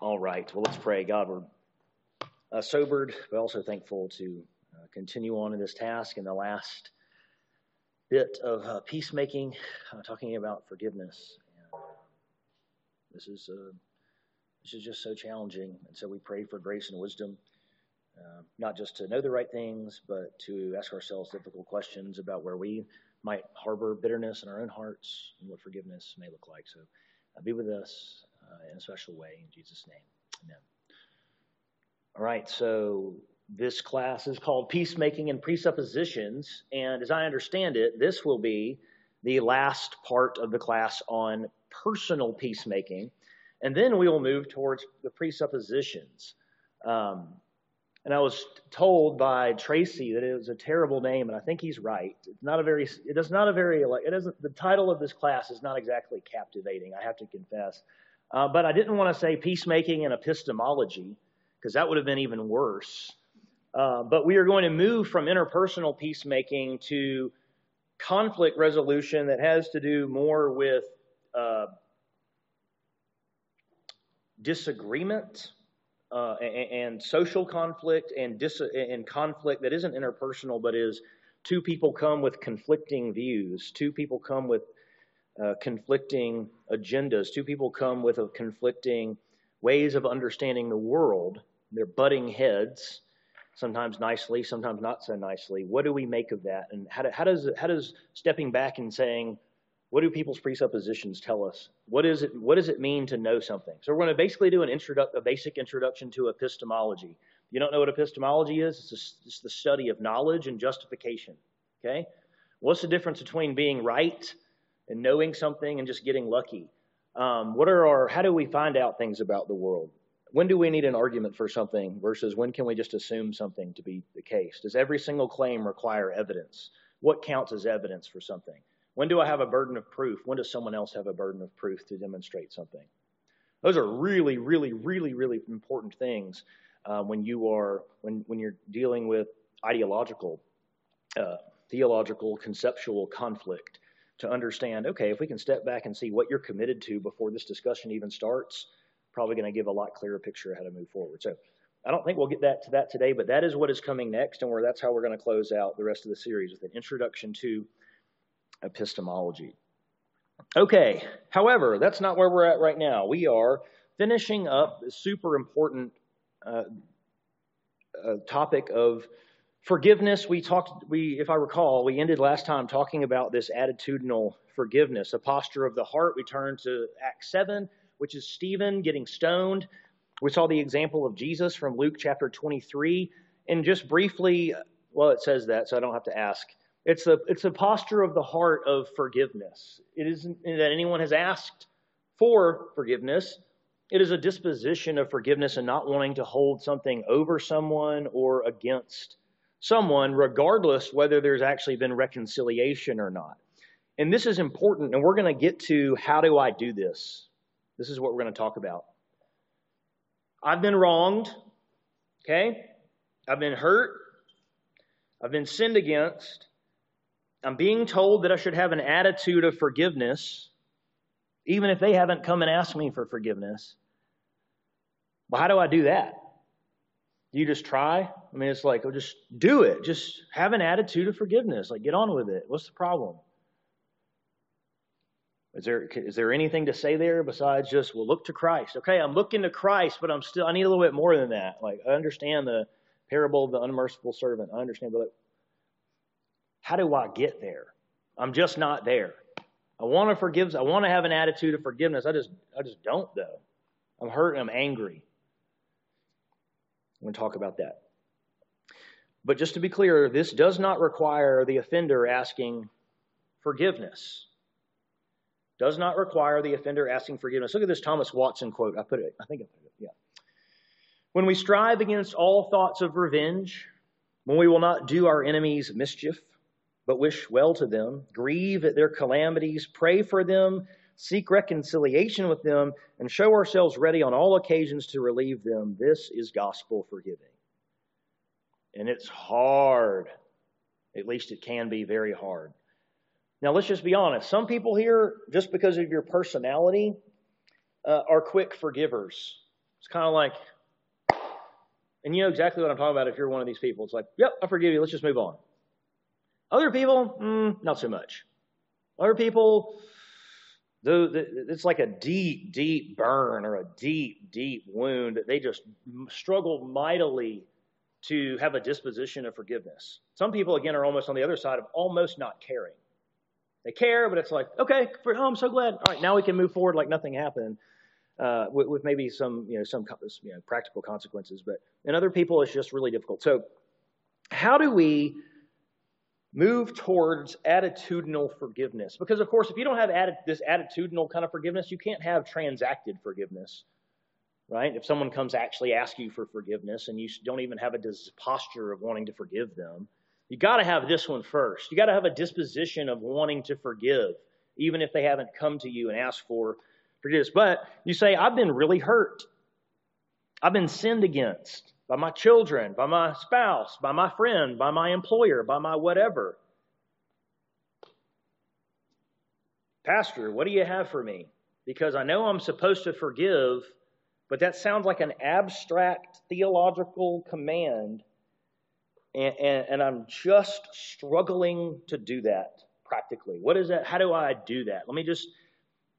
All right. Well, let's pray. God, we're uh, sobered, but also thankful to uh, continue on in this task in the last bit of uh, peacemaking, uh, talking about forgiveness. And this is uh, this is just so challenging, and so we pray for grace and wisdom, uh, not just to know the right things, but to ask ourselves difficult questions about where we might harbor bitterness in our own hearts and what forgiveness may look like. So, be with us in a special way in Jesus' name. Amen. All right, so this class is called Peacemaking and Presuppositions, and as I understand it, this will be the last part of the class on personal peacemaking, and then we will move towards the presuppositions. Um, and I was told by Tracy that it was a terrible name, and I think he's right. It's not a very, it is not a very, like, it isn't, the title of this class is not exactly captivating, I have to confess. Uh, but I didn't want to say peacemaking and epistemology, because that would have been even worse. Uh, but we are going to move from interpersonal peacemaking to conflict resolution that has to do more with uh, disagreement uh, and, and, social conflict and, dis- and conflict that isn't interpersonal but is two people come with conflicting views, two people come with uh, conflicting agendas. Two people come with conflicting ways of understanding the world. They're butting heads, sometimes nicely, sometimes not so nicely. What do we make of that? And how, do, how does how does stepping back and saying, what do people's presuppositions tell us? What is it? What does it mean to know something? So we're going to basically do an introdu- a basic introduction to epistemology. You don't know what epistemology is? It's, a, it's the study of knowledge and justification. Okay, what's the difference between being right and knowing something and just getting lucky. Um, what are our, how do we find out things about the world? When do we need an argument for something versus when can we just assume something to be the case? Does every single claim require evidence? What counts as evidence for something? When do I have a burden of proof? When does someone else have a burden of proof to demonstrate something? Those are really, really, really, really important things uh, when you are when when you're dealing with ideological, uh, theological, conceptual conflict to understand, okay, if we can step back and see what you're committed to before this discussion even starts, probably going to give a lot clearer picture of how to move forward. So I don't think we'll get that to that today, but that is what is coming next, and where that's how we're going to close out the rest of the series with an introduction to epistemology. Okay, however, that's not where we're at right now. We are finishing up the super important uh, uh, topic of Forgiveness, we talked, we, if I recall, we ended last time talking about this attitudinal forgiveness, a posture of the heart. We turned to Acts 7, which is Stephen getting stoned. We saw the example of Jesus from Luke chapter 23. And just briefly, well, it says that, so I don't have to ask. It's a, it's a posture of the heart of forgiveness. It isn't that anyone has asked for forgiveness. It is a disposition of forgiveness and not wanting to hold something over someone or against someone, regardless whether there's actually been reconciliation or not. And this is important, and we're going to get to how do I do this? This is what we're going to talk about. I've been wronged, okay? I've been hurt. I've been sinned against. I'm being told that I should have an attitude of forgiveness, even if they haven't come and asked me for forgiveness. Well, how do I do that? You just try? I mean, it's like, oh, just do it. Just have an attitude of forgiveness. Like, get on with it. What's the problem? Is there, is there anything to say there besides just, well, look to Christ? Okay, I'm looking to Christ, but I'm still, I need a little bit more than that. Like, I understand the parable of the unmerciful servant. I understand, but how do I get there? I'm just not there. I want to forgive. I want to have an attitude of forgiveness. I just, I just don't though. I'm hurt. I'm angry. I'm going to talk about that. But just to be clear, this does not require the offender asking forgiveness. Does not require the offender asking forgiveness. Look at this Thomas Watson quote. I put it, I think I put it, yeah. When we strive against all thoughts of revenge, when we will not do our enemies mischief, but wish well to them, grieve at their calamities, pray for them, seek reconciliation with them, and show ourselves ready on all occasions to relieve them. This is gospel forgiving. And it's hard. At least it can be very hard. Now, let's just be honest. Some people here, just because of your personality, uh, are quick forgivers. It's kind of like, and you know exactly what I'm talking about if you're one of these people. It's like, yep, I forgive you. Let's just move on. Other people, mm, not so much. Other people, it's like a deep, deep burn or a deep, deep wound that they just struggle mightily to have a disposition of forgiveness. Some people, again, are almost on the other side of almost not caring. They care, but it's like, okay, for, oh, I'm so glad. All right, now we can move forward like nothing happened, uh, with, with, maybe some, you know, some you know, practical consequences. But in other people, it's just really difficult. So, how do we move towards attitudinal forgiveness? Because, of course, if you don't have atti- this attitudinal kind of forgiveness, you can't have transacted forgiveness right? If someone comes actually ask you for forgiveness and you don't even have a posture of wanting to forgive them, you got to have this one first. You got to have a disposition of wanting to forgive, even if they haven't come to you and asked for forgiveness. But you say, I've been really hurt. I've been sinned against by my children, by my spouse, by my friend, by my employer, by my whatever. Pastor, what do you have for me? Because I know I'm supposed to forgive but that sounds like an abstract theological command, and, and, and I'm just struggling to do that practically. What is that? How do I do that? Let me just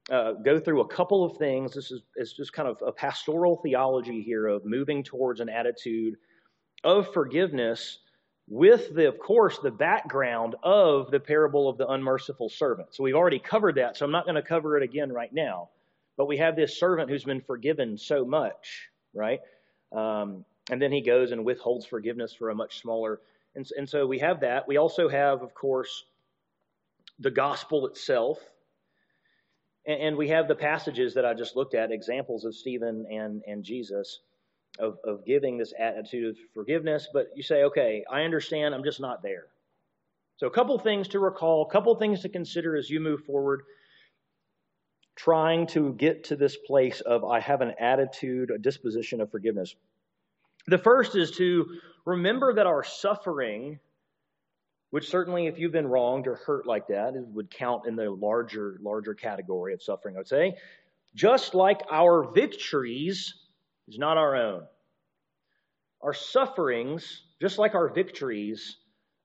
uh, go through a couple of things. This is just kind of a pastoral theology here of moving towards an attitude of forgiveness with the, of course, the background of the parable of the unmerciful servant. So we've already covered that, so I'm not going to cover it again right now. But we have this servant who's been forgiven so much, right? Um, and then he goes and withholds forgiveness for a much smaller. And, and so we have that. We also have, of course, the gospel itself. And, and we have the passages that I just looked at, examples of Stephen and, and Jesus of, of giving this attitude of forgiveness. But you say, okay, I understand, I'm just not there. So, a couple things to recall, a couple things to consider as you move forward trying to get to this place of I have an attitude, a disposition of forgiveness. The first is to remember that our suffering, which certainly if you've been wronged or hurt like that, it would count in the larger, larger category of suffering, I would say, just like our victories is not our own. Our sufferings, just like our victories,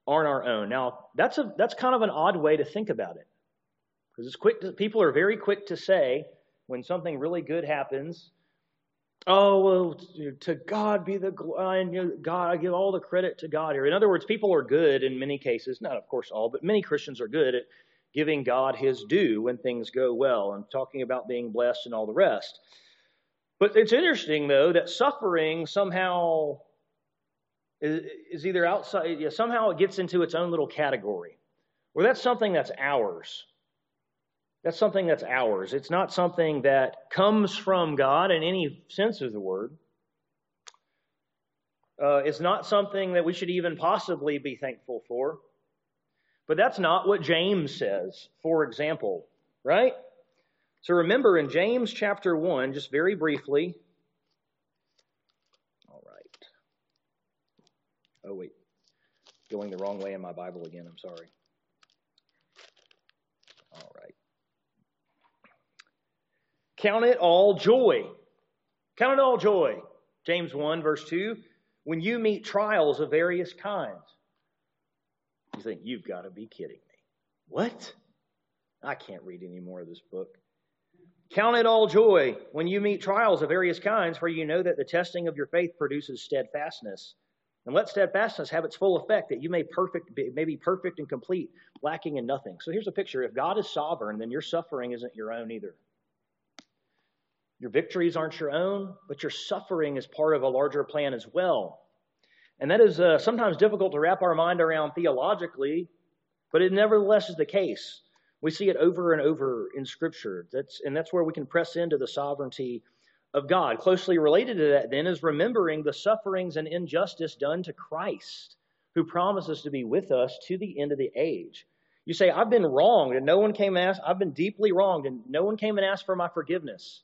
aren't our own. Now, that's a that's kind of an odd way to think about it. Because it's quick to, people are very quick to say when something really good happens, oh, well, to God be the glory. God, I give all the credit to God here. In other words, people are good in many cases, not of course all, but many Christians are good at giving God his due when things go well and talking about being blessed and all the rest. But it's interesting, though, that suffering somehow is, either outside, yeah, somehow it gets into its own little category, where that's something that's ours. That's something that's ours. It's not something that comes from God in any sense of the word. Uh, it's not something that we should even possibly be thankful for. But that's not what James says, for example, right? So remember in James chapter 1, just very briefly. All right. Oh, wait. Going the wrong way in my Bible again. I'm sorry. All right. Count it all joy. Count it all joy. James 1, verse 2. When you meet trials of various kinds. You think, you've got to be kidding me. What? I can't read any more of this book. Count it all joy when you meet trials of various kinds, for you know that the testing of your faith produces steadfastness. And let steadfastness have its full effect, that you may perfect, may be perfect and complete, lacking in nothing. So here's a picture. If God is sovereign, then your suffering isn't your own either. Your victories aren't your own, but your suffering is part of a larger plan as well. And that is uh, sometimes difficult to wrap our mind around theologically, but it nevertheless is the case. We see it over and over in Scripture. That's, and that's where we can press into the sovereignty of God. Closely related to that, then, is remembering the sufferings and injustice done to Christ, who promises to be with us to the end of the age. You say, I've been wronged, and no one came and asked, I've been deeply wronged, and no one came and asked for my forgiveness.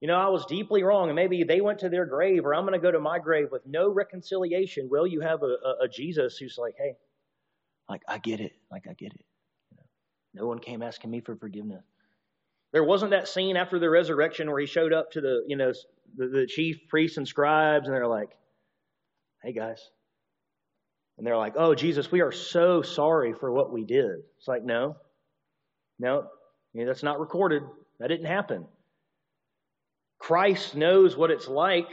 You know, I was deeply wrong, and maybe they went to their grave, or I'm going to go to my grave with no reconciliation. Well, you have a, a, a Jesus who's like, hey, like, I get it. Like, I get it. You know, no one came asking me for forgiveness. There wasn't that scene after the resurrection where he showed up to the, you know, the, the chief priests and scribes, and they're like, hey guys. And they're like, oh, Jesus, we are so sorry for what we did. It's like, no, no, that's not recorded. That didn't happen. Christ knows what it's like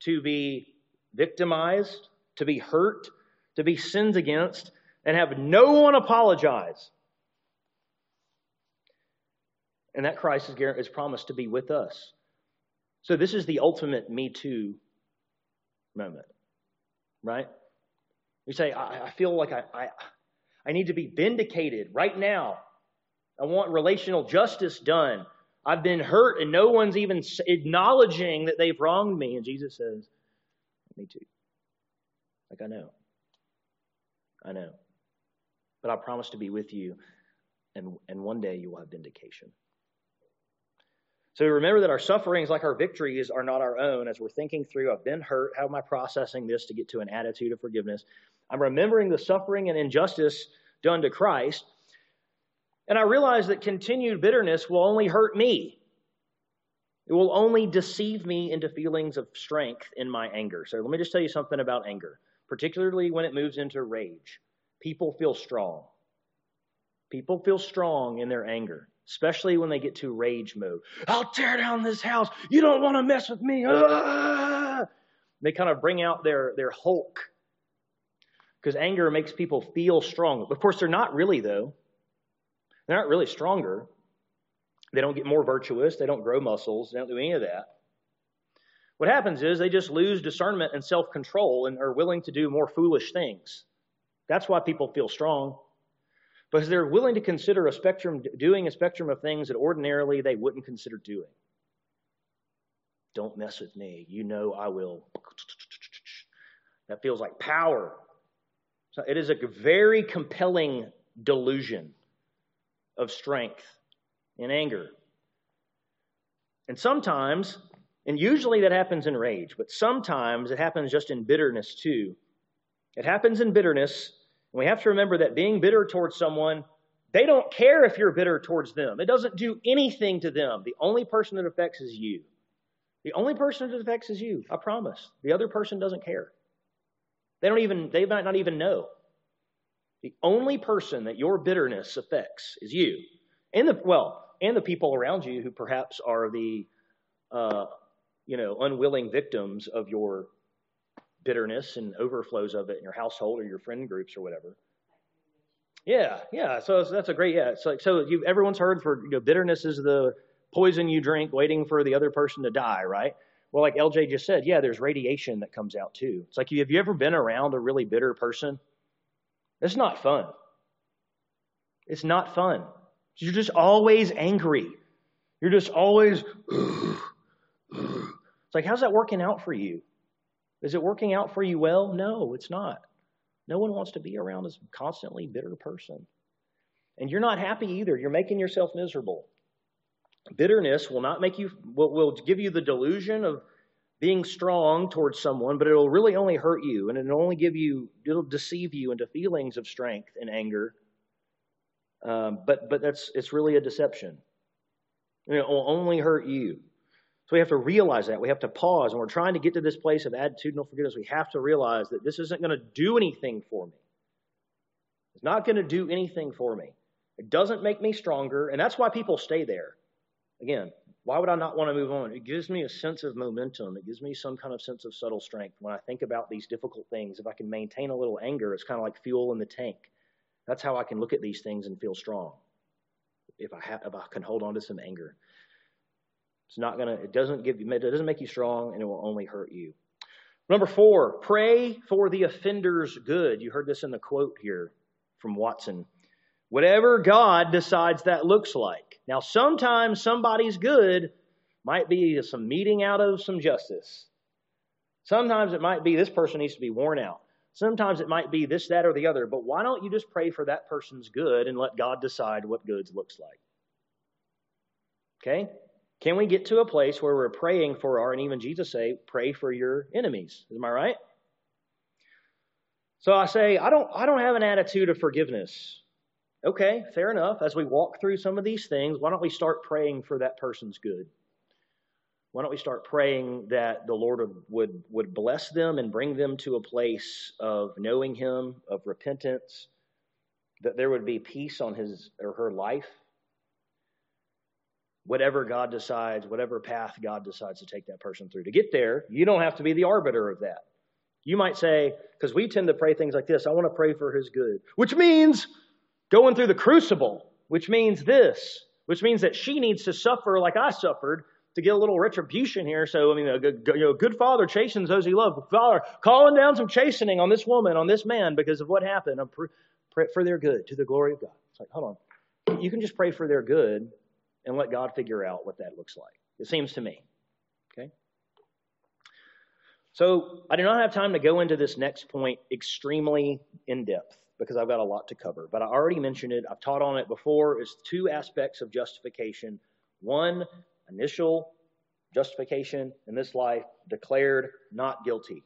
to be victimized, to be hurt, to be sinned against, and have no one apologize. And that Christ is, is promised to be with us. So this is the ultimate Me Too moment, right? You say, I, I feel like I, I, I need to be vindicated right now. I want relational justice done. I've been hurt and no one's even acknowledging that they've wronged me. And Jesus says, Me too. Like, I know. I know. But I promise to be with you, and, and one day you will have vindication. So remember that our sufferings, like our victories, are not our own. As we're thinking through, I've been hurt. How am I processing this to get to an attitude of forgiveness? I'm remembering the suffering and injustice done to Christ. And I realize that continued bitterness will only hurt me. It will only deceive me into feelings of strength in my anger. So let me just tell you something about anger, particularly when it moves into rage. People feel strong. People feel strong in their anger, especially when they get to rage mode. I'll tear down this house. You don't want to mess with me. Ah! They kind of bring out their, their Hulk because anger makes people feel strong. Of course, they're not really, though. They're not really stronger. They don't get more virtuous. They don't grow muscles. They don't do any of that. What happens is they just lose discernment and self control and are willing to do more foolish things. That's why people feel strong. Because they're willing to consider a spectrum, doing a spectrum of things that ordinarily they wouldn't consider doing. Don't mess with me. You know I will. That feels like power. So it is a very compelling delusion of strength in anger. And sometimes, and usually that happens in rage, but sometimes it happens just in bitterness too. It happens in bitterness, and we have to remember that being bitter towards someone, they don't care if you're bitter towards them. It doesn't do anything to them. The only person that affects is you. The only person that affects is you, I promise. The other person doesn't care. They don't even, they might not even know. The only person that your bitterness affects is you. And the, well, and the people around you who perhaps are the, uh, you know, unwilling victims of your bitterness and overflows of it in your household or your friend groups or whatever. Yeah, yeah. So that's a great yeah. It's like so you everyone's heard for you know bitterness is the poison you drink waiting for the other person to die, right? Well, like LJ just said, yeah, there's radiation that comes out too. It's like have you ever been around a really bitter person? It's not fun. It's not fun. You're just always angry. You're just always. it's like, how's that working out for you? Is it working out for you well? No, it's not. No one wants to be around a constantly bitter person. And you're not happy either. You're making yourself miserable. Bitterness will not make you, will, will give you the delusion of being strong towards someone, but it'll really only hurt you and it'll only give you, it'll deceive you into feelings of strength and anger. Um, but, but that's, it's really a deception. And it will only hurt you. So we have to realize that. We have to pause. And we're trying to get to this place of attitudinal forgiveness. We have to realize that this isn't going to do anything for me. It's not going to do anything for me. It doesn't make me stronger. And that's why people stay there. Again, why would I not want to move on? It gives me a sense of momentum. It gives me some kind of sense of subtle strength. When I think about these difficult things, if I can maintain a little anger, it's kind of like fuel in the tank. That's how I can look at these things and feel strong. If I, have, if I can hold on to some anger. It's not gonna. It doesn't give you. It doesn't make you strong, and it will only hurt you. Number four, pray for the offender's good. You heard this in the quote here from Watson. Whatever God decides that looks like. Now, sometimes somebody's good might be some meting out of some justice. Sometimes it might be this person needs to be worn out. Sometimes it might be this, that, or the other. But why don't you just pray for that person's good and let God decide what goods looks like? Okay? Can we get to a place where we're praying for our, and even Jesus say, pray for your enemies? Am I right? So I say, I don't, I don't have an attitude of forgiveness. Okay, fair enough. As we walk through some of these things, why don't we start praying for that person's good? Why don't we start praying that the Lord would, would bless them and bring them to a place of knowing Him, of repentance, that there would be peace on his or her life? Whatever God decides, whatever path God decides to take that person through. To get there, you don't have to be the arbiter of that. You might say, because we tend to pray things like this I want to pray for his good, which means going through the crucible, which means this, which means that she needs to suffer like I suffered to get a little retribution here. So, I mean, a good, you know, good father chastens those he loves. Father, calling down some chastening on this woman, on this man, because of what happened. I'm pray for their good, to the glory of God. It's like, hold on. You can just pray for their good and let God figure out what that looks like. It seems to me. Okay? So, I do not have time to go into this next point extremely in depth because I've got a lot to cover. But I already mentioned it, I've taught on it before. It's two aspects of justification one, initial justification in this life, declared not guilty.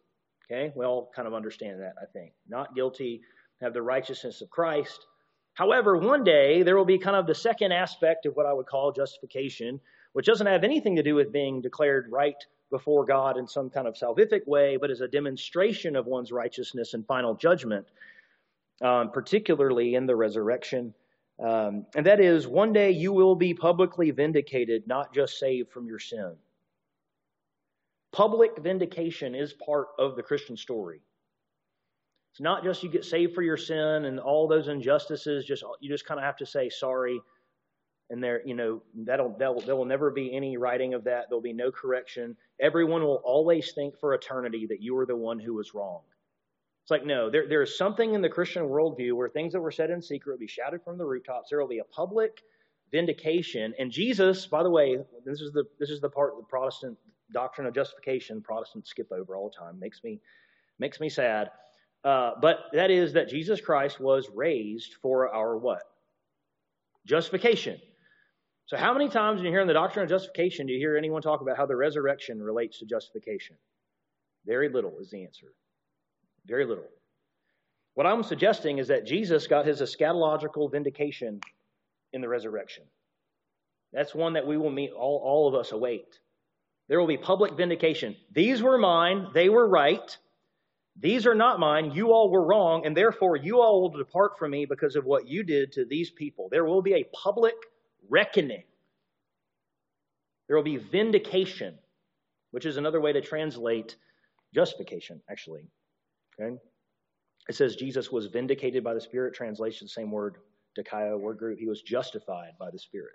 Okay? We all kind of understand that, I think. Not guilty, have the righteousness of Christ. However, one day there will be kind of the second aspect of what I would call justification, which doesn't have anything to do with being declared right before God in some kind of salvific way, but is a demonstration of one's righteousness and final judgment, um, particularly in the resurrection. Um, and that is, one day you will be publicly vindicated, not just saved from your sin. Public vindication is part of the Christian story. It's not just you get saved for your sin and all those injustices. Just you just kind of have to say sorry, and there, you know, that'll, that'll there will never be any righting of that. There'll be no correction. Everyone will always think for eternity that you were the one who was wrong. It's like no, there there is something in the Christian worldview where things that were said in secret will be shouted from the rooftops. There will be a public vindication, and Jesus, by the way, this is the this is the part of the Protestant doctrine of justification. Protestants skip over all the time. Makes me makes me sad. Uh, but that is that Jesus Christ was raised for our what? Justification. So, how many times do you hear in the doctrine of justification do you hear anyone talk about how the resurrection relates to justification? Very little is the answer. Very little. What I'm suggesting is that Jesus got his eschatological vindication in the resurrection. That's one that we will meet, all, all of us await. There will be public vindication. These were mine, they were right. These are not mine. You all were wrong, and therefore you all will depart from me because of what you did to these people. There will be a public reckoning. There will be vindication, which is another way to translate justification, actually. Okay? It says Jesus was vindicated by the Spirit, translation, same word, Dikaios word group. He was justified by the Spirit.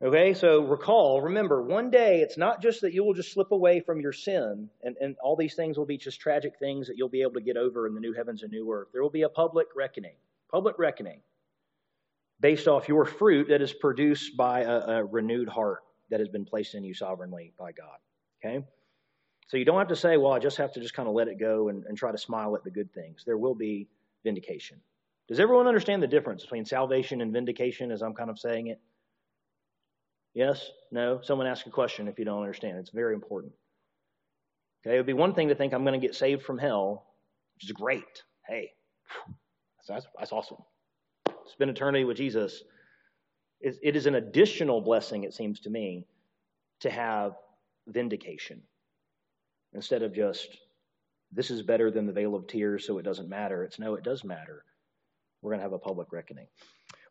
Okay, so recall, remember, one day it's not just that you will just slip away from your sin and, and all these things will be just tragic things that you'll be able to get over in the new heavens and new earth. There will be a public reckoning, public reckoning based off your fruit that is produced by a, a renewed heart that has been placed in you sovereignly by God. Okay? So you don't have to say, well, I just have to just kind of let it go and, and try to smile at the good things. There will be vindication. Does everyone understand the difference between salvation and vindication as I'm kind of saying it? Yes? No? Someone ask a question if you don't understand. It's very important. Okay, it would be one thing to think I'm going to get saved from hell, which is great. Hey, that's, that's awesome. Spend eternity with Jesus. It, it is an additional blessing, it seems to me, to have vindication instead of just, this is better than the vale of tears, so it doesn't matter. It's no, it does matter. We're going to have a public reckoning.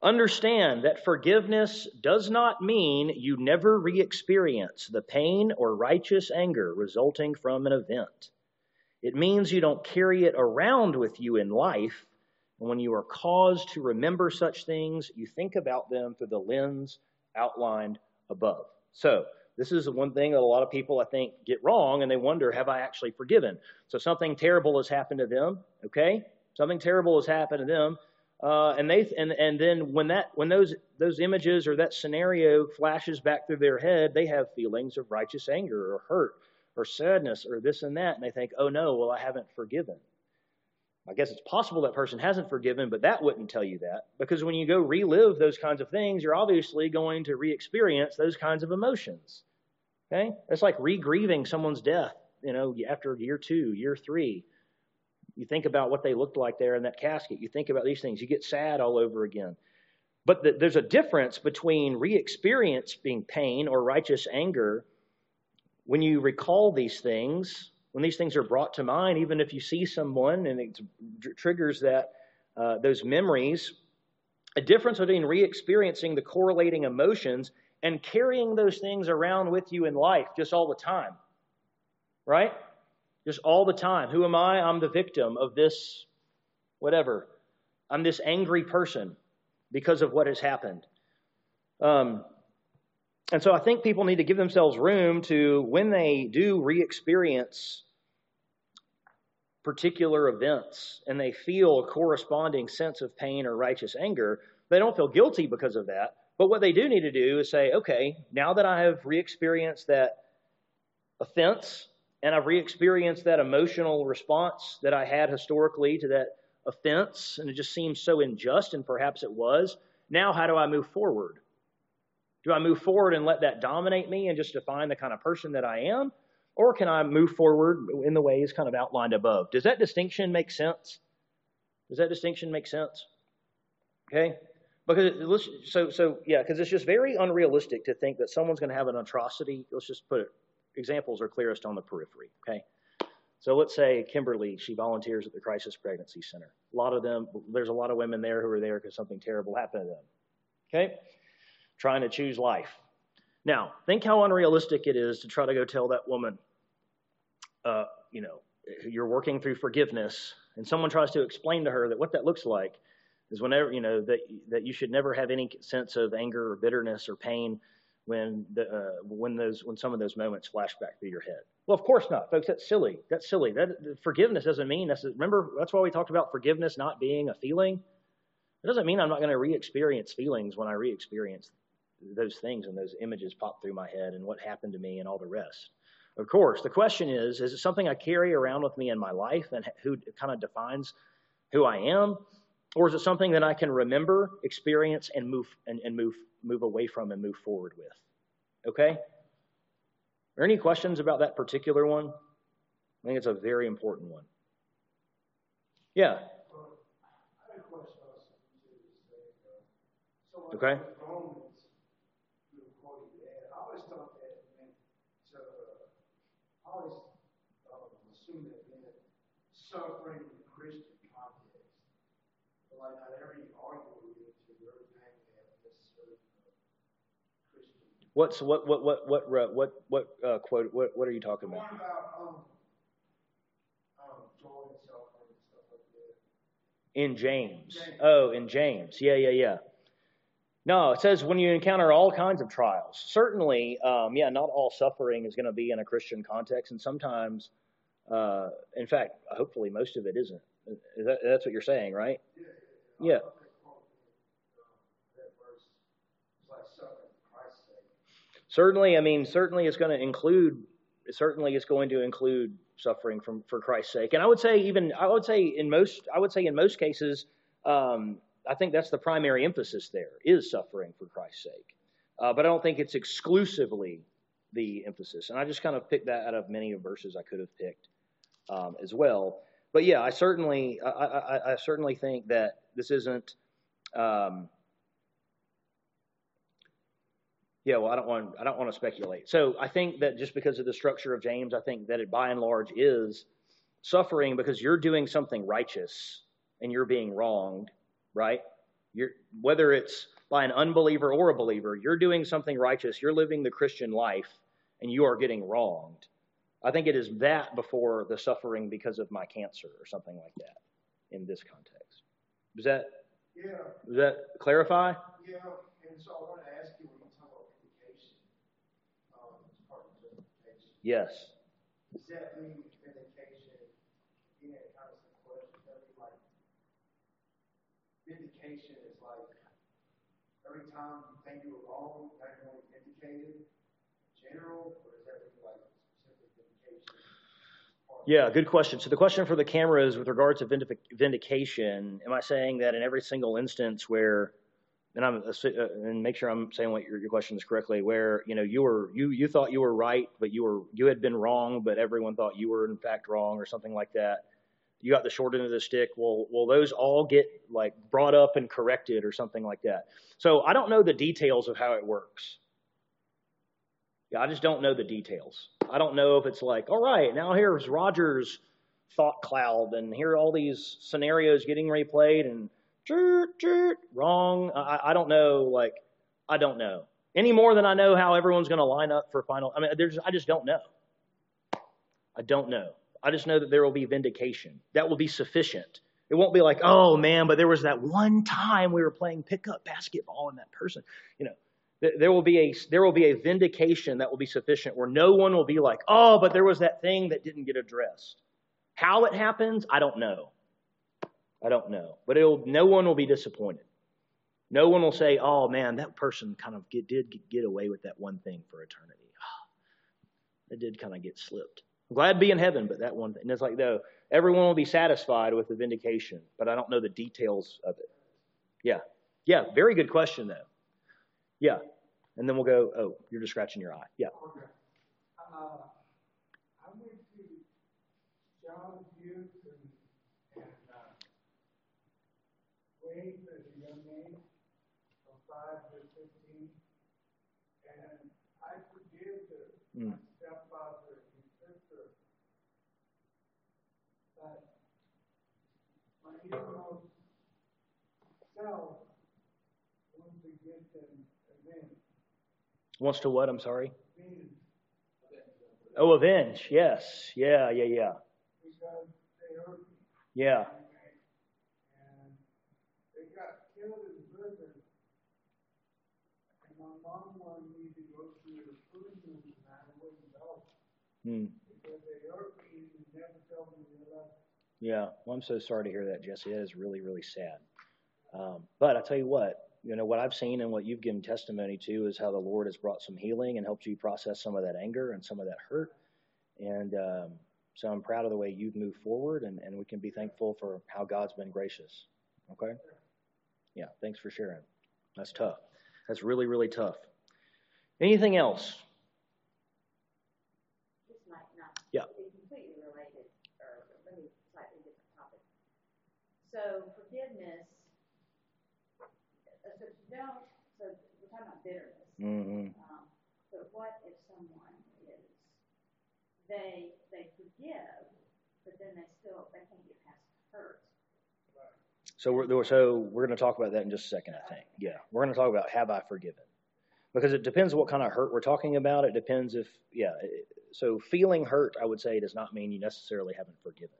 Understand that forgiveness does not mean you never re experience the pain or righteous anger resulting from an event. It means you don't carry it around with you in life. And when you are caused to remember such things, you think about them through the lens outlined above. So, this is the one thing that a lot of people, I think, get wrong, and they wonder, have I actually forgiven? So, something terrible has happened to them, okay? Something terrible has happened to them. Uh, and they and and then when that when those those images or that scenario flashes back through their head, they have feelings of righteous anger or hurt or sadness or this and that, and they think, "Oh no, well I haven't forgiven." I guess it's possible that person hasn't forgiven, but that wouldn't tell you that because when you go relive those kinds of things, you're obviously going to re-experience those kinds of emotions. Okay, it's like re-grieving someone's death. You know, after year two, year three You think about what they looked like there in that casket. You think about these things. You get sad all over again. But the, there's a difference between re experiencing pain or righteous anger when you recall these things, when these things are brought to mind, even if you see someone and it triggers that uh, those memories, a difference between re experiencing the correlating emotions and carrying those things around with you in life just all the time. Right? Just all the time. Who am I? I'm the victim of this, whatever. I'm this angry person because of what has happened. Um, and so I think people need to give themselves room to, when they do re experience particular events and they feel a corresponding sense of pain or righteous anger, they don't feel guilty because of that. But what they do need to do is say, okay, now that I have re experienced that offense and I've re experienced that emotional response that I had historically to that offense, and it just seems so unjust, and perhaps it was. Now, how do I move forward? Do I move forward and let that dominate me and just define the kind of person that I am? Or can I move forward in the ways kind of outlined above? Does that distinction make sense? Does that distinction make sense? Okay? Because so so yeah, because it's just very unrealistic to think that someone's going to have an atrocity. Let's just put it. Examples are clearest on the periphery. Okay, so let's say Kimberly, she volunteers at the Crisis Pregnancy Center. A lot of them, there's a lot of women there who are there because something terrible happened to them. Okay? Trying to choose life. Now, think how unrealistic it is to try to go tell that woman, uh, you know, you're working through forgiveness, and someone tries to explain to her that what that looks like is whenever, you know, that, that you should never have any sense of anger or bitterness or pain when the, uh, when those when some of those moments flash back through your head. Well, of course not, folks. That's silly. That's silly. That forgiveness doesn't mean that's remember that's why we talked about forgiveness not being a feeling. It doesn't mean I'm not going to re-experience feelings when I re-experience those things and those images pop through my head and what happened to me and all the rest. Of course, the question is: Is it something I carry around with me in my life and who kind of defines who I am, or is it something that I can remember, experience, and move and, and move move away from and move forward with? Okay? Are any questions about that particular one? I think it's a very important one. Yeah. Okay. Suffering in the Christian context. But like not every argument we get to, every time we have necessarily What's what what what what uh, what what uh, quote? What what are you talking about? About um, um, joy and suffering and stuff like that. In James. James. Oh, in James. Yeah, yeah, yeah. No, it says when you encounter all kinds of trials. Certainly, um, yeah, not all suffering is going to be in a Christian context, and sometimes, uh, in fact, hopefully, most of it isn't. Is that, that's what you're saying, right? Yeah. Yeah. Certainly, I mean, certainly it's going to include, certainly it's going to include suffering from for Christ's sake. And I would say even, I would say in most, I would say in most cases, um, I think that's the primary emphasis there is suffering for Christ's sake. Uh, but I don't think it's exclusively the emphasis. And I just kind of picked that out of many verses I could have picked um, as well. But yeah, I certainly, I, I, I certainly think that this isn't. Um, yeah, well, I don't want I don't want to speculate. So I think that just because of the structure of James, I think that it by and large is suffering because you're doing something righteous and you're being wronged, right? You're whether it's by an unbeliever or a believer, you're doing something righteous, you're living the Christian life, and you are getting wronged. I think it is that before the suffering because of my cancer or something like that in this context. Does that Yeah, does that clarify? yeah. And so I want to ask you when you talk about vindication, um, as part of justification, Yes. does that mean vindication? Again, kind of some questions. Does that mean like vindication is like every time you think you were wrong, you're general, or does that like specific vindication? Yeah, good question. So the question for the camera is with regards to vindication. Am I saying that in every single instance where, and I'm uh, and make sure I'm saying what your, your question is correctly, where you know you were you you thought you were right, but you were you had been wrong, but everyone thought you were in fact wrong, or something like that. You got the short end of the stick. Will will those all get like brought up and corrected or something like that? So I don't know the details of how it works. Yeah, I just don't know the details. I don't know if it's like, all right, now here's Roger's thought cloud, and here are all these scenarios getting replayed, and wrong. I, I don't know. Like, I don't know any more than I know how everyone's going to line up for final. I mean, there's, I just don't know. I don't know. I just know that there will be vindication. That will be sufficient. It won't be like, oh man, but there was that one time we were playing pickup basketball and that person, you know. There will be a there will be a vindication that will be sufficient where no one will be like, oh, but there was that thing that didn't get addressed. How it happens, I don't know. I don't know. But it'll no one will be disappointed. No one will say, oh man, that person kind of get, did get away with that one thing for eternity. Oh, it did kind of get slipped. I'm glad to be in heaven, but that one thing. And it's like, though, everyone will be satisfied with the vindication, but I don't know the details of it. Yeah. Yeah, very good question, though. Yeah. And then we'll go, oh, you're just scratching your eye. Yeah. Okay. Uh, I went to John's youth and, and uh, Wade as a young age, from 5 to 15. And I forgive the mm. stepfather and sister. But my innermost self wants to get them Wants to what? I'm sorry. Oh, avenge. Yes. Yeah. Yeah. Yeah. Yeah. Hmm. Yeah, well, I'm so sorry to hear that, Jesse. That is really, really sad. Um, but I tell you what, you know, what I've seen and what you've given testimony to is how the Lord has brought some healing and helped you process some of that anger and some of that hurt. And um, so I'm proud of the way you've moved forward, and, and we can be thankful for how God's been gracious. Okay? Yeah, thanks for sharing. That's tough. That's really, really tough. Anything else? This might not yeah. be completely related, or maybe slightly different topic. So forgiveness so don't, so we're talking about bitterness. Mm-hmm. Um, but what if someone is, they, they forgive, but then they still, they can't get past hurt. So we're so we're going to talk about that in just a second. I think. Yeah, we're going to talk about have I forgiven, because it depends what kind of hurt we're talking about. It depends if yeah. So feeling hurt, I would say, does not mean you necessarily haven't forgiven.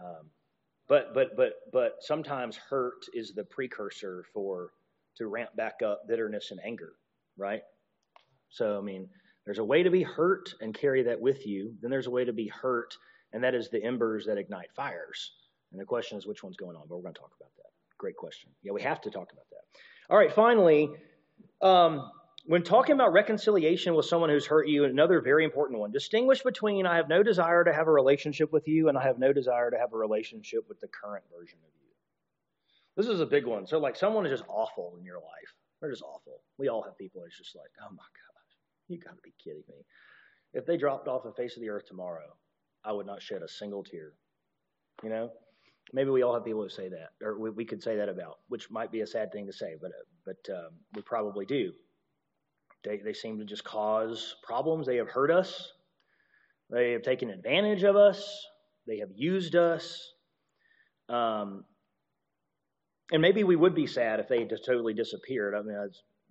Right. Um, but but but but sometimes hurt is the precursor for to ramp back up bitterness and anger, right? So I mean, there's a way to be hurt and carry that with you. Then there's a way to be hurt, and that is the embers that ignite fires. And the question is which one's going on, but we're going to talk about that. Great question. Yeah, we have to talk about that. All right, finally, um, when talking about reconciliation with someone who's hurt you, another very important one distinguish between I have no desire to have a relationship with you and I have no desire to have a relationship with the current version of you. This is a big one. So, like, someone is just awful in your life. They're just awful. We all have people that's just like, oh my gosh, you got to be kidding me. If they dropped off the face of the earth tomorrow, I would not shed a single tear. You know? Maybe we all have people who say that, or we, we could say that about, which might be a sad thing to say, but, uh, but um, we probably do. They, they seem to just cause problems. They have hurt us. They have taken advantage of us. They have used us. Um, and maybe we would be sad if they just totally disappeared. I mean,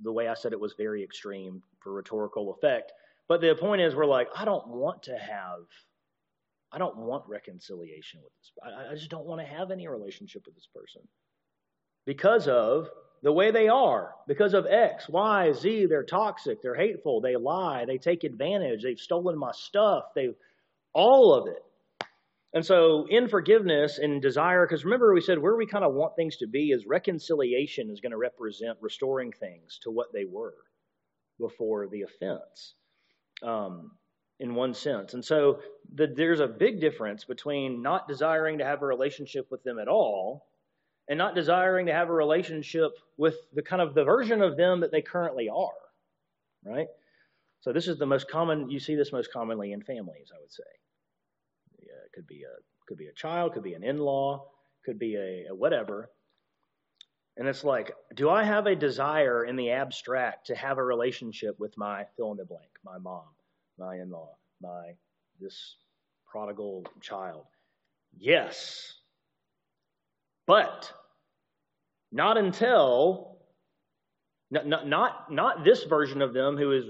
the way I said it was very extreme for rhetorical effect. But the point is, we're like, I don't want to have, I don't want reconciliation with this. I, I just don't want to have any relationship with this person because of the way they are because of X, Y, Z. They're toxic. They're hateful. They lie. They take advantage. They've stolen my stuff. They've all of it. And so, in forgiveness and desire, because remember, we said where we kind of want things to be is reconciliation is going to represent restoring things to what they were before the offense, um, in one sense. And so, the, there's a big difference between not desiring to have a relationship with them at all and not desiring to have a relationship with the kind of the version of them that they currently are, right? So this is the most common. You see this most commonly in families, I would say. Could be a could be a child, could be an in law, could be a, a whatever. And it's like, do I have a desire in the abstract to have a relationship with my fill in the blank, my mom, my in law, my this prodigal child? Yes. But not until, not, not, not this version of them who is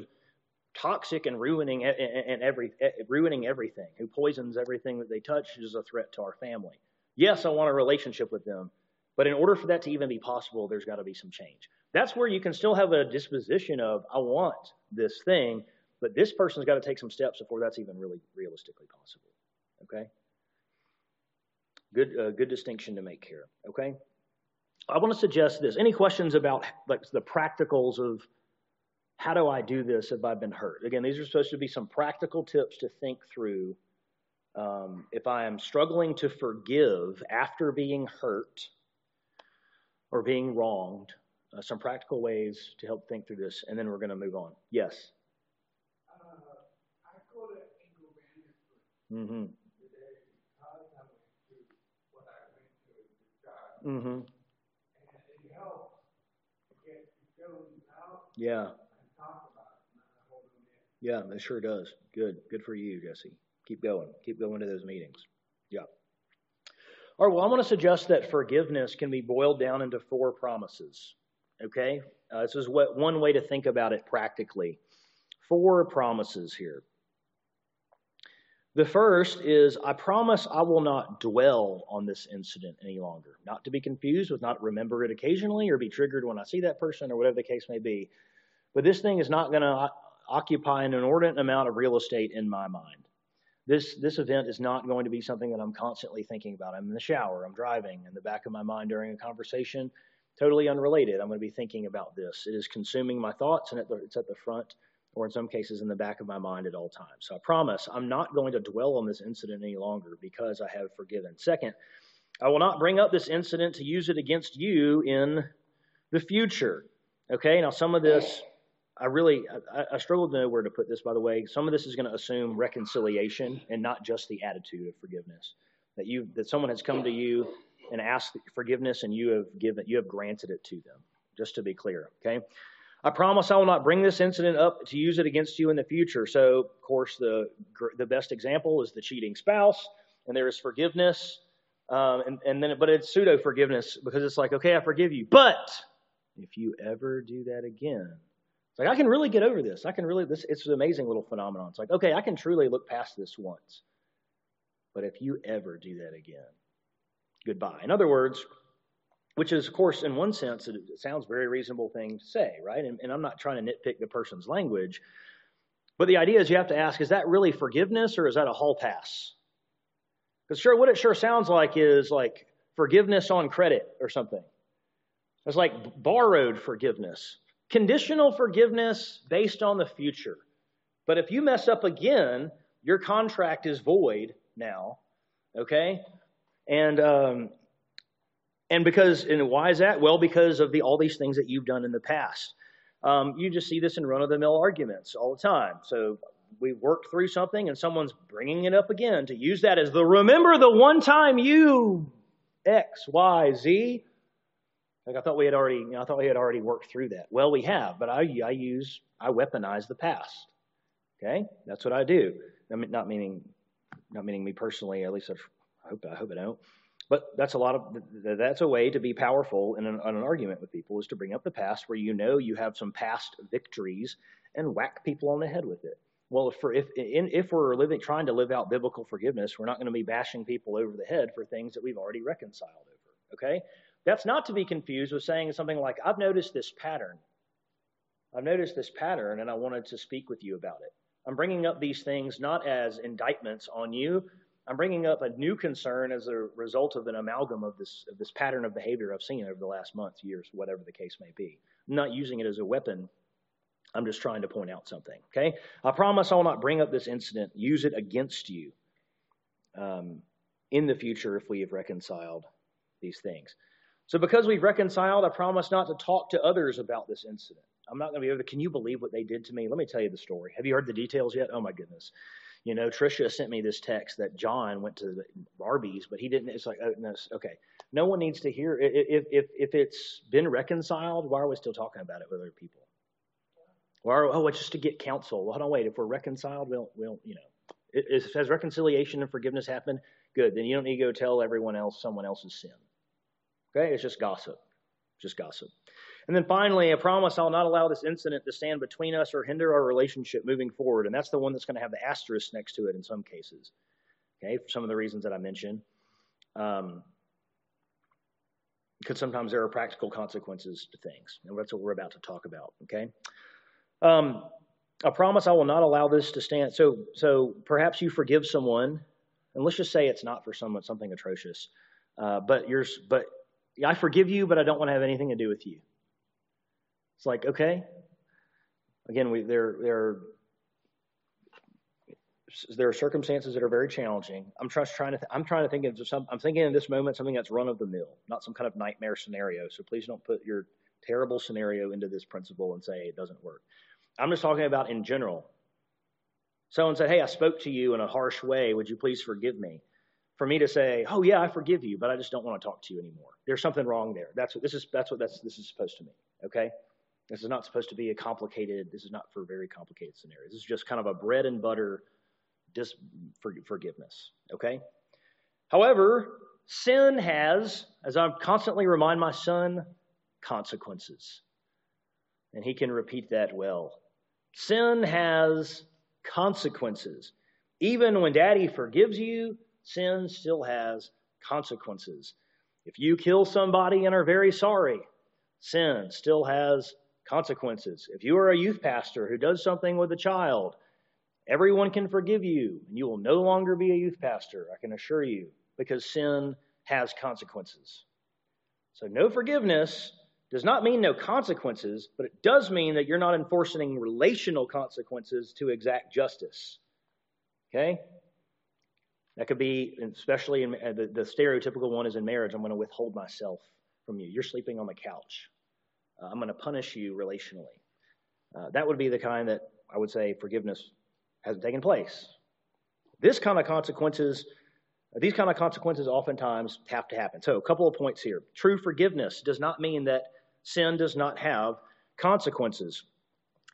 toxic and ruining and every ruining everything, who poisons everything that they touch is a threat to our family. Yes, I want a relationship with them, but in order for that to even be possible, there's got to be some change. That's where you can still have a disposition of I want this thing, but this person's got to take some steps before that's even really realistically possible. Okay. Good, uh, good distinction to make here. Okay. I want to suggest this. Any questions about like the practicals of how do I do this if I've been hurt? Again, these are supposed to be some practical tips to think through. Um, if I am struggling to forgive after being hurt or being wronged, uh, some practical ways to help think through this, and then we're going to move on. Yes. Uh, I go to Mm-hmm. today because I went through what I went through as a child. Mm-hmm. And it helps to get the feelings out Yeah. and talk about it, not hold them in. Yeah, it sure does. Good. Good for you, Jesse. Keep going. Keep going to those meetings. Yeah. All right, well, I want to suggest that forgiveness can be boiled down into four promises. Okay? Uh, this is what one way to think about it practically. Four promises here. The first is I promise I will not dwell on this incident any longer. Not to be confused with not remember it occasionally or be triggered when I see that person or whatever the case may be. But this thing is not going to occupy an inordinate amount of real estate in my mind. This, this event is not going to be something that I'm constantly thinking about. I'm in the shower, I'm driving, in the back of my mind during a conversation, totally unrelated. I'm going to be thinking about this. It is consuming my thoughts, and it's at the front, or in some cases, in the back of my mind at all times. So I promise I'm not going to dwell on this incident any longer because I have forgiven. Second, I will not bring up this incident to use it against you in the future. Okay, now some of this I really I, I struggle to know where to put this. By the way, some of this is going to assume reconciliation and not just the attitude of forgiveness. That you that someone has come to you and asked forgiveness, and you have given you have granted it to them. Just to be clear, okay. I promise I will not bring this incident up to use it against you in the future. So, of course, the the best example is the cheating spouse, and there is forgiveness, um, and and then but it's pseudo forgiveness because it's like, okay, I forgive you, but if you ever do that again, it's like I can really get over this. I can really this it's an amazing little phenomenon. It's like, okay, I can truly look past this once. But if you ever do that again, goodbye. In other words, which is of course in one sense it, sounds very reasonable thing to say, right? And, and I'm not trying to nitpick the person's language, but the idea is you have to ask, is that really forgiveness or is that a hall pass? Because sure, what it sure sounds like is like forgiveness on credit or something. It's like borrowed forgiveness. Conditional forgiveness based on the future. But if you mess up again, your contract is void now. Okay? And um, and because and why is that? Well, because of the all these things that you've done in the past. Um, you just see this in run-of-the-mill arguments all the time. So we worked through something, and someone's bringing it up again to use that as the remember the one time you X Y Z. Like I thought we had already, you know, I thought we had already worked through that. Well, we have, but I, I use, I weaponize the past. Okay, that's what I do. I mean, not meaning, not meaning me personally. At least I hope, I hope I don't. But that's a lot of, that's a way to be powerful in an, in an argument with people is to bring up the past where you know you have some past victories and whack people on the head with it. Well, if, for, if, in, if we're living, trying to live out biblical forgiveness, we're not going to be bashing people over the head for things that we've already reconciled over. Okay? That's not to be confused with saying something like, I've noticed this pattern. I've noticed this pattern and I wanted to speak with you about it. I'm bringing up these things not as indictments on you. I'm bringing up a new concern as a result of an amalgam of this, of this pattern of behavior I've seen over the last months, years, whatever the case may be. I'm not using it as a weapon. I'm just trying to point out something. Okay? I promise I will not bring up this incident, use it against you um, in the future if we have reconciled these things. So, because we've reconciled, I promise not to talk to others about this incident. I'm not going to be able to, can you believe what they did to me? Let me tell you the story. Have you heard the details yet? Oh my goodness. You know, Trisha sent me this text that John went to Arby's, but he didn't. It's like, oh, no, okay. No one needs to hear. If, if, if it's been reconciled, why are we still talking about it with other people? Or, oh, it's just to get counsel. Well, hold on, wait. If we're reconciled, we'll, we'll you know, it, has reconciliation and forgiveness happened? Good. Then you don't need to go tell everyone else someone else's sin. Okay? It's just gossip. Just gossip. And then finally, a promise I'll not allow this incident to stand between us or hinder our relationship moving forward. And that's the one that's going to have the asterisk next to it in some cases. Okay, for some of the reasons that I mentioned. Um, because sometimes there are practical consequences to things. And that's what we're about to talk about. Okay? Um, a promise I will not allow this to stand. So, so perhaps you forgive someone, and let's just say it's not for someone something atrocious. Uh, but yours, but I forgive you, but I don't want to have anything to do with you. It's like, okay. Again, we, there, there, there are circumstances that are very challenging. I'm trying to, th- I'm trying to think of some, I'm thinking in this moment something that's run of the mill, not some kind of nightmare scenario. So please don't put your terrible scenario into this principle and say it doesn't work. I'm just talking about in general. Someone said, Hey, I spoke to you in a harsh way. Would you please forgive me? For me to say, Oh, yeah, I forgive you, but I just don't want to talk to you anymore. There's something wrong there. That's what this is, that's what that's, this is supposed to mean. Okay? This is not supposed to be a complicated, this is not for very complicated scenarios. This is just kind of a bread and butter dis, for, forgiveness. Okay? However, sin has, as I constantly remind my son, consequences. And he can repeat that well. Sin has consequences. Even when daddy forgives you, sin still has consequences. If you kill somebody and are very sorry, sin still has consequences. If you are a youth pastor who does something with a child, everyone can forgive you, and you will no longer be a youth pastor, I can assure you, because sin has consequences. So, no forgiveness does not mean no consequences, but it does mean that you're not enforcing relational consequences to exact justice. Okay? That could be, especially in uh, the, the stereotypical one is in marriage, I'm going to withhold myself from you. You're sleeping on the couch. Uh, I'm going to punish you relationally. Uh, that would be the kind that I would say forgiveness hasn't taken place. This kind of consequences, these kind of consequences oftentimes have to happen. So, a couple of points here. True forgiveness does not mean that sin does not have consequences.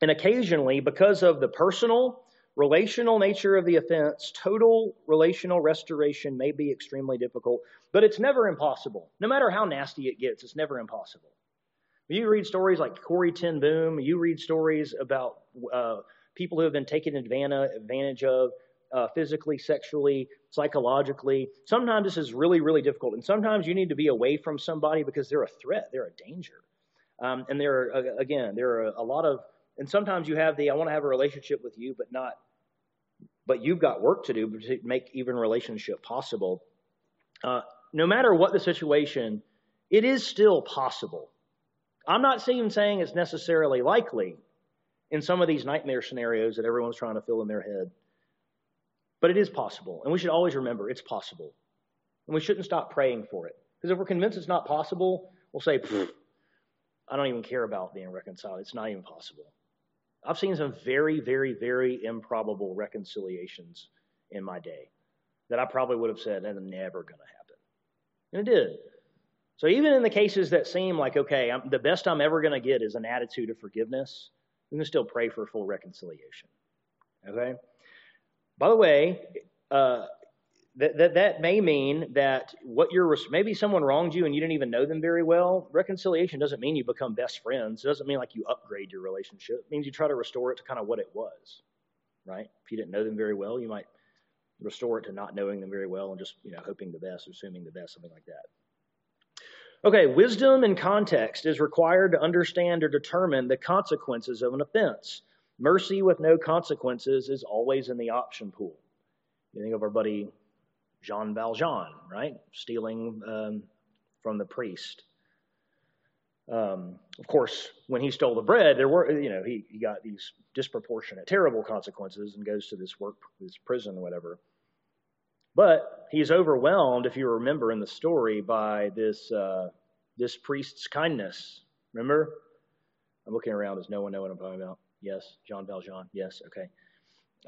And occasionally, because of the personal, relational nature of the offense, total relational restoration may be extremely difficult, but it's never impossible. No matter how nasty it gets, it's never impossible. You read stories like Corrie ten Boom, you read stories about uh, people who have been taken advantage of uh, physically, sexually, psychologically. Sometimes this is really, really difficult. And sometimes you need to be away from somebody because they're a threat, they're a danger. Um, and there are, uh, again, there are a lot of, and sometimes you have the, I want to have a relationship with you, but not, but you've got work to do to make even relationship possible. Uh, no matter what the situation, it is still possible I'm not even saying it's necessarily likely in some of these nightmare scenarios that everyone's trying to fill in their head. But it is possible. And we should always remember it's possible. And we shouldn't stop praying for it. Because if we're convinced it's not possible, we'll say, I don't even care about being reconciled. It's not even possible. I've seen some very, very, very improbable reconciliations in my day that I probably would have said, that's never going to happen. And it did. So even in the cases that seem like, okay, I'm, the best I'm ever going to get is an attitude of forgiveness, we can still pray for full reconciliation. Okay? By the way, uh, that, that, that may mean that what you're, maybe someone wronged you and you didn't even know them very well. Reconciliation doesn't mean you become best friends. It doesn't mean like you upgrade your relationship. It means you try to restore it to kind of what it was, right? If you didn't know them very well, you might restore it to not knowing them very well and just, you know, hoping the best, assuming the best, something like that. Okay, wisdom and context is required to understand or determine the consequences of an offense. Mercy with no consequences is always in the option pool. You think of our buddy Jean Valjean, right? Stealing um, from the priest. Um, of course, when he stole the bread, there were, you know, he, he got these disproportionate, terrible consequences and goes to this work, this prison or whatever. But he's overwhelmed, if you remember in the story, by this, uh, this priest's kindness. Remember? I'm looking around. Does no one know what I'm talking about? Yes. Jean Valjean? Yes. Okay.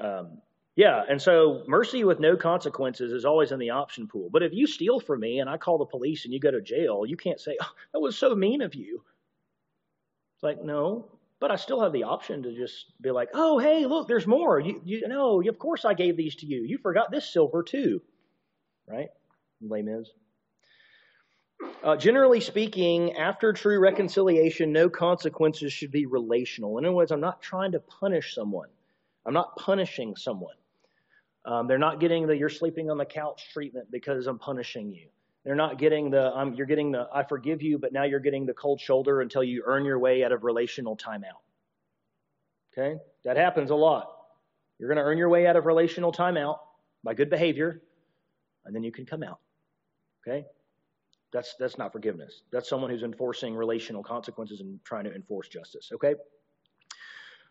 Um, Yeah, and so mercy with no consequences is always in the option pool. But if you steal from me and I call the police and you go to jail, you can't say, oh, that was so mean of you. It's like, no, but I still have the option to just be like, oh, hey, look, there's more. You, you know, of course I gave these to you. You forgot this silver too, right? Mis. Uh, generally speaking, after true reconciliation, no consequences should be relational. In other words, I'm not trying to punish someone. I'm not punishing someone. Um, they're not getting the you're sleeping on the couch treatment because I'm punishing you. They're not getting the um, you're getting the I forgive you, but now you're getting the cold shoulder until you earn your way out of relational timeout. Okay, that happens a lot. You're going to earn your way out of relational timeout by good behavior, and then you can come out. Okay, that's that's not forgiveness. That's someone who's enforcing relational consequences and trying to enforce justice. Okay.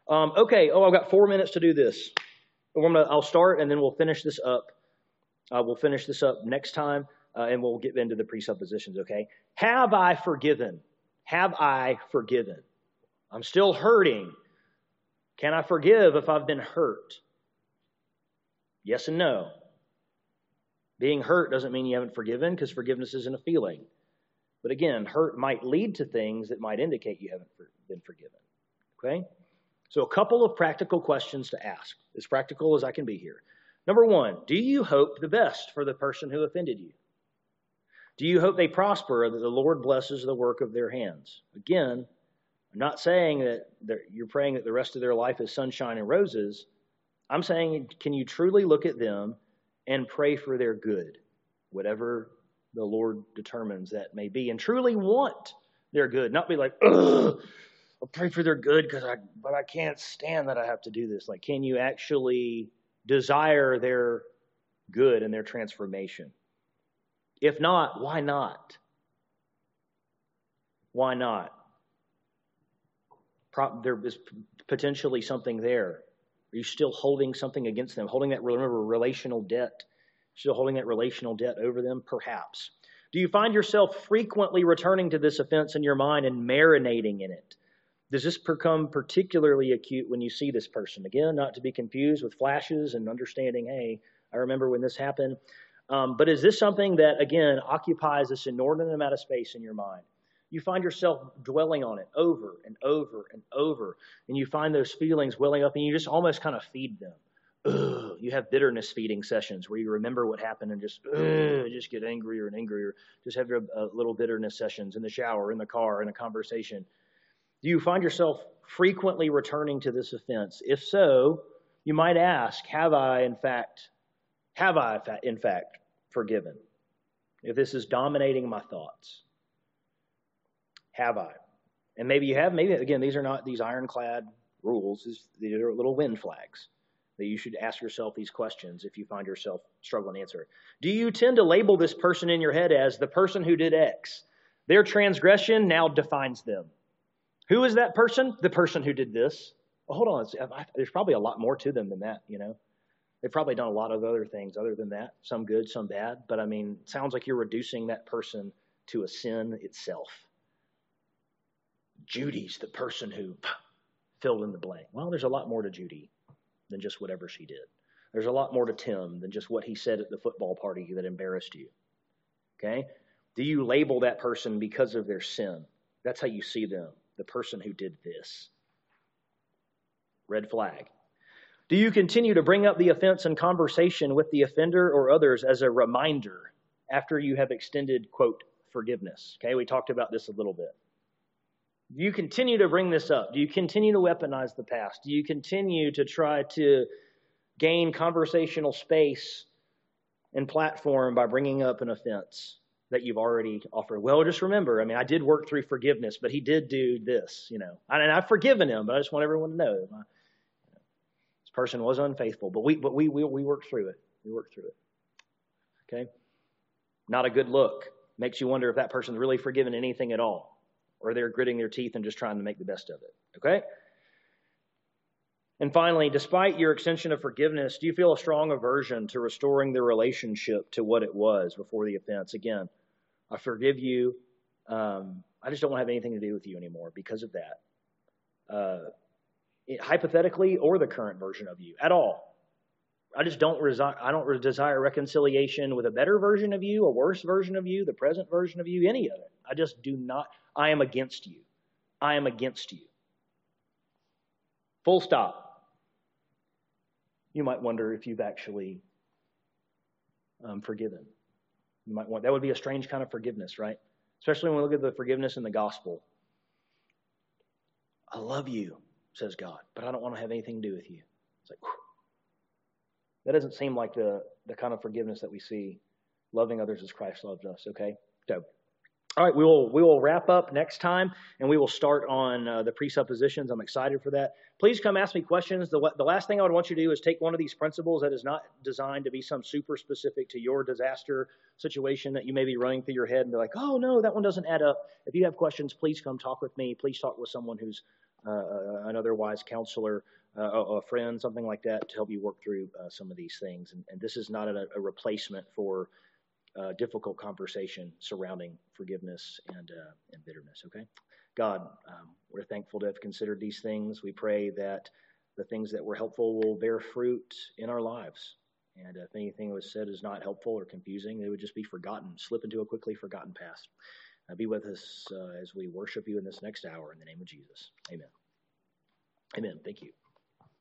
Um, okay. Oh, I've got four minutes to do this. Gonna, I'll start and then we'll finish this up. Uh, we'll finish this up next time uh, and we'll get into the presuppositions, okay? Have I forgiven? Have I forgiven? I'm still hurting. Can I forgive if I've been hurt? Yes and no. Being hurt doesn't mean you haven't forgiven because forgiveness isn't a feeling. But again, hurt might lead to things that might indicate you haven't been forgiven. Okay? So, a couple of practical questions to ask, as practical as I can be here. Number one, do you hope the best for the person who offended you? Do you hope they prosper that the Lord blesses the work of their hands? Again, I'm not saying that you're praying that the rest of their life is sunshine and roses. I'm saying, can you truly look at them and pray for their good, whatever the Lord determines that may be, and truly want their good, not be like, ugh I'll pray for their good because I, but I can't stand that I have to do this. Like, can you actually desire their good and their transformation? If not, why not? Why not? Pro- there is potentially something there. Are you still holding something against them? Holding that, remember, relational debt? Still holding that relational debt over them? Perhaps. Do you find yourself frequently returning to this offense in your mind and marinating in it? Does this become particularly acute when you see this person? Again, not to be confused with flashes and understanding, hey, I remember when this happened. Um, but is this something that, again, occupies this inordinate amount of space in your mind? You find yourself dwelling on it over and over and over, and you find those feelings welling up, and you just almost kind of feed them. Ugh. You have bitterness feeding sessions where you remember what happened and just just get angrier and angrier. Just have your uh, little bitterness sessions in the shower, in the car, in a conversation. Do you find yourself frequently returning to this offense? If so, you might ask, have I in fact have I in fact forgiven? If this is dominating my thoughts, have I? And maybe you have, maybe again, these are not these ironclad rules, these are little wind flags that you should ask yourself these questions if you find yourself struggling to answer. Do you tend to label this person in your head as the person who did X? Their transgression now defines them. Who is that person? The person who did this. Hold on. There's probably a lot more to them than that, you know. They've probably done a lot of other things other than that, some good, some bad. But I mean, it sounds like you're reducing that person to a sin itself. Judy's the person who filled in the blank. Well, there's a lot more to Judy than just whatever she did. There's a lot more to Tim than just what he said at the football party that embarrassed you. Okay? Do you label that person because of their sin? That's how you see them the person who did this. Red flag. Do you continue to bring up the offense in conversation with the offender or others as a reminder after you have extended, quote, forgiveness? Okay, we talked about this a little bit. Do you continue to bring this up? Do you continue to weaponize the past? Do you continue to try to gain conversational space and platform by bringing up an offense? That you've already offered. Well, just remember, I mean, I did work through forgiveness, but he did do this, you know. And I've forgiven him, but I just want everyone to know this person was unfaithful. But we, but we, we, we worked through it. We worked through it. Okay? Not a good look. Makes you wonder if that person's really forgiven anything at all, or they're gritting their teeth and just trying to make the best of it. Okay? And finally, despite your extension of forgiveness, do you feel a strong aversion to restoring the relationship to what it was before the offense? Again, I forgive you. Um, I just don't want to have anything to do with you anymore because of that. Uh, it, hypothetically, or the current version of you at all. I just don't resi- I don't desire reconciliation with a better version of you, a worse version of you, the present version of you, any of it. I just do not. I am against you. I am against you. Full stop. You might wonder if you've actually um, forgiven. You might want that would be a strange kind of forgiveness, right? Especially when we look at the forgiveness in the gospel. I love you, says God, but I don't want to have anything to do with you. It's like, whew. that doesn't seem like the, the kind of forgiveness that we see loving others as Christ loved us, okay? So, all right, we will we will wrap up next time, and we will start on uh, the presuppositions. I'm excited for that. Please come ask me questions. The the last thing I would want you to do is take one of these principles that is not designed to be some super specific to your disaster situation that you may be running through your head and be like, oh no, that one doesn't add up. If you have questions, please come talk with me. Please talk with someone who's uh, uh an otherwise counselor, uh, a friend, something like that, to help you work through uh, some of these things. And, and this is not a, a replacement for uh, difficult conversation surrounding forgiveness and, uh, and bitterness, okay? God, um, we're thankful to have considered these things. We pray that the things that were helpful will bear fruit in our lives. And if anything that was said is not helpful or confusing, they would just be forgotten, slip into a quickly forgotten past. Uh, be with us uh, as we worship you in this next hour in the name of Jesus. Amen. Amen. Thank you.